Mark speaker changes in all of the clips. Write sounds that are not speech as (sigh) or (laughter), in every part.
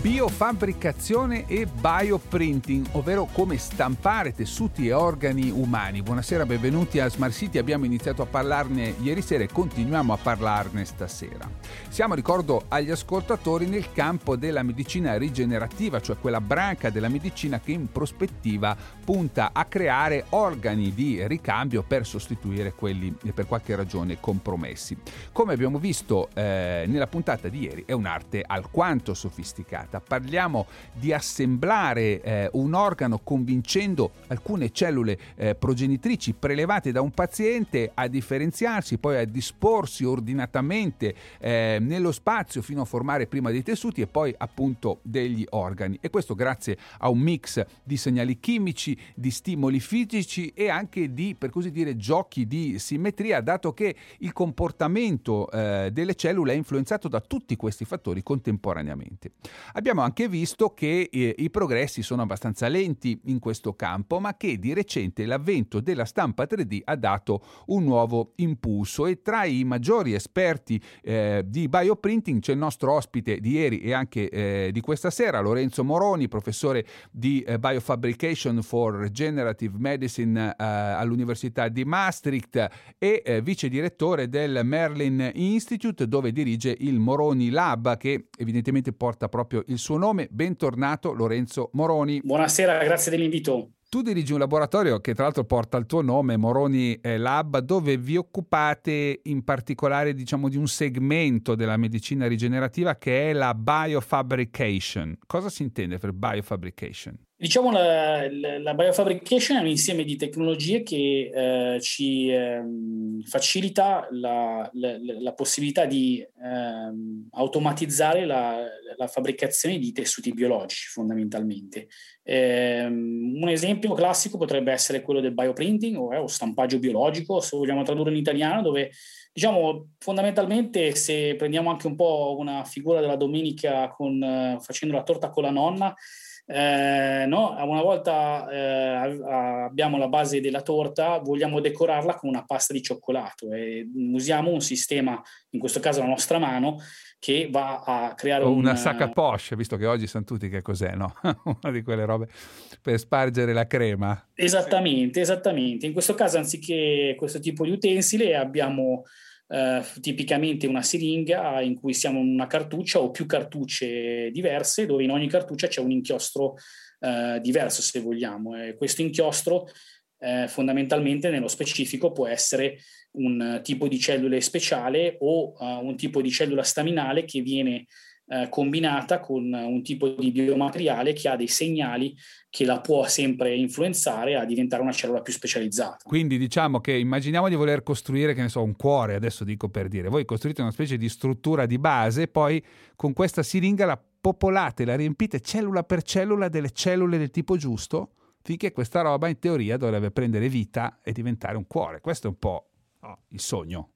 Speaker 1: Biofabbricazione e bioprinting, ovvero come stampare tessuti e organi umani. Buonasera, benvenuti a Smart City. Abbiamo iniziato a parlarne ieri sera e continuiamo a parlarne stasera. Siamo, ricordo agli ascoltatori, nel campo della medicina rigenerativa, cioè quella branca della medicina che in prospettiva punta a creare organi di ricambio per sostituire quelli per qualche ragione compromessi. Come abbiamo visto eh, nella puntata di ieri, è un'arte alquanto sofisticata puntata parliamo di assemblare eh, un organo convincendo alcune cellule eh, progenitrici prelevate da un paziente a differenziarsi, poi a disporsi ordinatamente eh, nello spazio fino a formare prima dei tessuti e poi appunto degli organi. E questo grazie a un mix di segnali chimici, di stimoli fisici e anche di, per così dire, giochi di simmetria, dato che il comportamento eh, delle cellule è influenzato da tutti questi fattori contemporaneamente. Abbiamo anche visto che eh, i progressi sono abbastanza lenti in questo campo, ma che di recente l'avvento della stampa 3D ha dato un nuovo impulso. E tra i maggiori esperti eh, di bioprinting c'è il nostro ospite di ieri e anche eh, di questa sera, Lorenzo Moroni, professore di eh, Biofabrication for Regenerative Medicine eh, all'Università di Maastricht e eh, vice direttore del Merlin Institute dove dirige il Moroni Lab che evidentemente porta proprio il suo nome. Bentornato Lorenzo Moroni.
Speaker 2: Buonasera, grazie dell'invito.
Speaker 1: Tu dirigi un laboratorio che tra l'altro porta il tuo nome, Moroni Lab, dove vi occupate in particolare diciamo, di un segmento della medicina rigenerativa che è la biofabrication. Cosa si intende per biofabrication?
Speaker 2: Diciamo la, la, la, biofabrication è un insieme di tecnologie che eh, ci eh, facilita la, la, possibilità di eh, automatizzare la, fabbricazione di tessuti biologici fondamentalmente. Ehm, un esempio classico potrebbe essere quello del bioprinting o, o stampaggio biologico, se vogliamo tradurre in italiano, dove diciamo fondamentalmente se prendiamo anche un po' una figura della domenica con, eh, facendo la torta con la nonna, eh, no? Una volta eh, abbiamo la base della torta, vogliamo decorarla con una pasta di cioccolato e usiamo un sistema, in questo caso la nostra mano, che va a creare
Speaker 1: o una un... sacca poche, visto che oggi sanno tutti che cos'è, no? (laughs) una di quelle robe per spargere la crema.
Speaker 2: Esattamente, esattamente. In questo caso, anziché questo tipo di utensile, abbiamo eh, tipicamente una siringa in cui siamo una cartuccia o più cartucce diverse, dove in ogni cartuccia c'è un inchiostro eh, diverso, se vogliamo. E questo inchiostro eh, fondamentalmente nello specifico può essere un tipo di cellule speciale o uh, un tipo di cellula staminale che viene uh, combinata con un tipo di biomateriale che ha dei segnali che la può sempre influenzare a diventare una cellula più specializzata.
Speaker 1: Quindi diciamo che immaginiamo di voler costruire, che ne so, un cuore, adesso dico per dire, voi costruite una specie di struttura di base, poi con questa siringa la popolate, la riempite cellula per cellula delle cellule del tipo giusto, finché questa roba in teoria dovrebbe prendere vita e diventare un cuore. Questo è un po' oh, il sogno.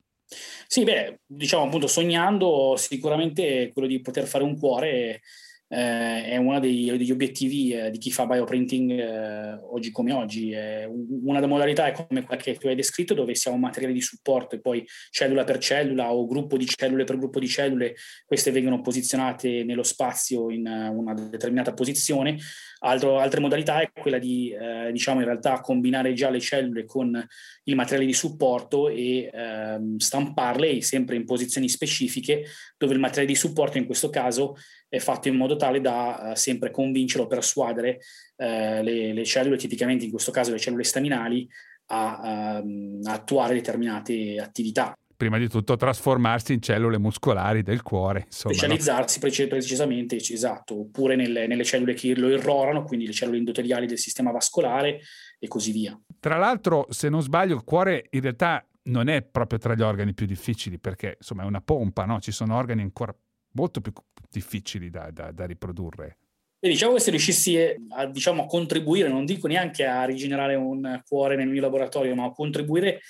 Speaker 2: Sì, beh, diciamo appunto sognando sicuramente quello di poter fare un cuore eh, è uno dei, degli obiettivi eh, di chi fa bioprinting eh, oggi come oggi. una modalità è come quella che tu hai descritto, dove siamo materiali di supporto e poi cellula per cellula o gruppo di cellule per gruppo di cellule, queste vengono posizionate nello spazio in una determinata posizione. Altro, altre modalità è quella di, eh, diciamo, in realtà combinare già le cellule con i materiali di supporto e ehm, stamparle sempre in posizioni specifiche, dove il materiale di supporto in questo caso è fatto in modo tale da uh, sempre convincere o persuadere uh, le, le, cellule, tipicamente in questo caso le cellule staminali, a, um, a attuare determinate attività
Speaker 1: prima di tutto trasformarsi in cellule muscolari del cuore. Insomma,
Speaker 2: Specializzarsi no? precisamente, esatto, oppure nelle, nelle, cellule che lo irrorano, quindi le cellule endoteliali del sistema vascolare e così via.
Speaker 1: Tra l'altro, se non sbaglio, il cuore in realtà non è proprio tra gli organi più difficili perché insomma è una pompa, no? ci sono organi ancora molto più difficili da, da, da riprodurre.
Speaker 2: E diciamo che se riuscissi a, diciamo, a, contribuire, non dico neanche a rigenerare un cuore nel mio laboratorio, ma a contribuire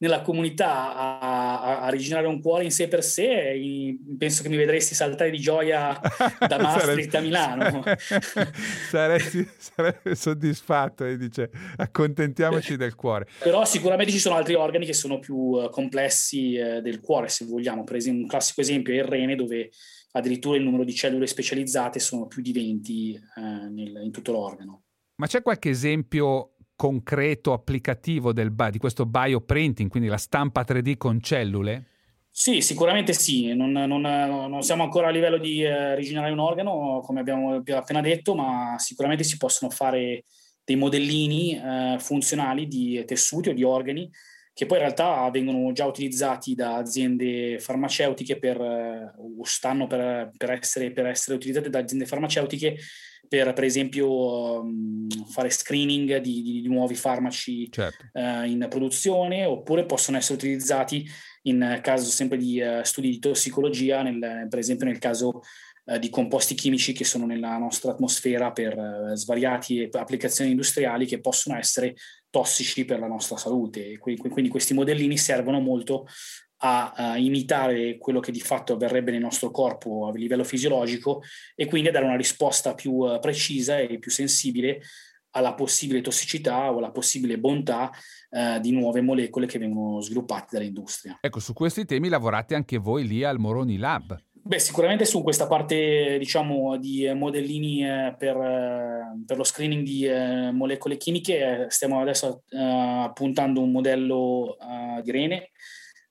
Speaker 2: nella comunità a, a, a, rigenerare un cuore in sé per sé, penso che mi vedresti saltare di gioia da (laughs) Maastricht a Milano. (laughs)
Speaker 1: saresti, saresti soddisfatto e dice accontentiamoci del cuore.
Speaker 2: Però sicuramente ci sono altri organi che sono più eh, complessi eh, del cuore, se vogliamo. Per esempio, un classico esempio è il rene, dove addirittura il numero di cellule specializzate sono più di 20 eh, nel, in tutto l'organo.
Speaker 1: Ma c'è qualche esempio concreto applicativo del, di questo bioprinting, quindi la stampa 3D con cellule?
Speaker 2: Sì, sicuramente sì, non, non, non siamo ancora a livello di eh, rigenerare un organo, come abbiamo appena detto, ma sicuramente si possono fare dei modellini eh, funzionali di tessuti o di organi che poi in realtà vengono già utilizzati da aziende farmaceutiche per, o stanno per, per, essere, per essere utilizzate da aziende farmaceutiche per, per esempio, um, fare screening di, di, di nuovi farmaci certo. uh, in produzione, oppure possono essere utilizzati in caso sempre di uh, studi di tossicologia, nel, per esempio nel caso uh, di composti chimici che sono nella nostra atmosfera per svariate applicazioni industriali che possono essere tossici per la nostra salute. Quindi questi modellini servono molto a, a, imitare quello che di fatto avverrebbe nel nostro corpo a livello fisiologico e quindi a dare una risposta più uh, precisa e più sensibile alla possibile tossicità o alla possibile bontà uh, di nuove molecole che vengono sviluppate dall'industria.
Speaker 1: Ecco, su questi temi lavorate anche voi lì al Moroni Lab.
Speaker 2: Beh, sicuramente su questa parte, diciamo, di modellini eh, per, eh, per, lo screening di eh, molecole chimiche, stiamo adesso appuntando un modello di rene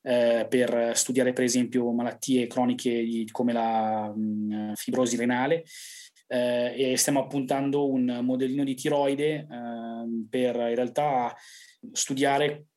Speaker 2: eh, per studiare per esempio malattie croniche di, come la mh, mm, fibrosi renale eh, e stiamo appuntando un modellino di tiroide eh, per in realtà studiare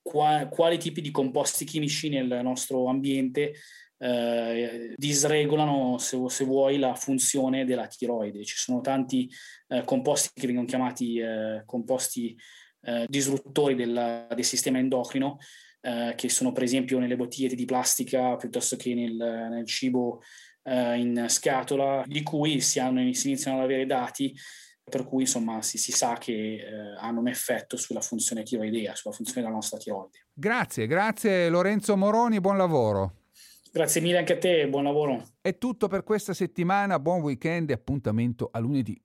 Speaker 2: qua, quali tipi di composti chimici nel nostro ambiente eh, disregolano, se, se, vuoi, la funzione della tiroide. Ci sono tanti eh, composti che vengono chiamati eh, composti eh, disruttori del, del sistema endocrino eh, che sono per esempio nelle bottiglie di plastica piuttosto che nel, nel cibo in scatola, di cui si, hanno, si, iniziano ad avere dati per cui insomma si, si sa che hanno un effetto sulla funzione tiroidea, sulla funzione della nostra tiroide.
Speaker 1: Grazie, grazie Lorenzo Moroni, buon lavoro.
Speaker 2: Grazie mille anche a te, buon lavoro.
Speaker 1: È tutto per questa settimana, buon weekend e appuntamento a lunedì.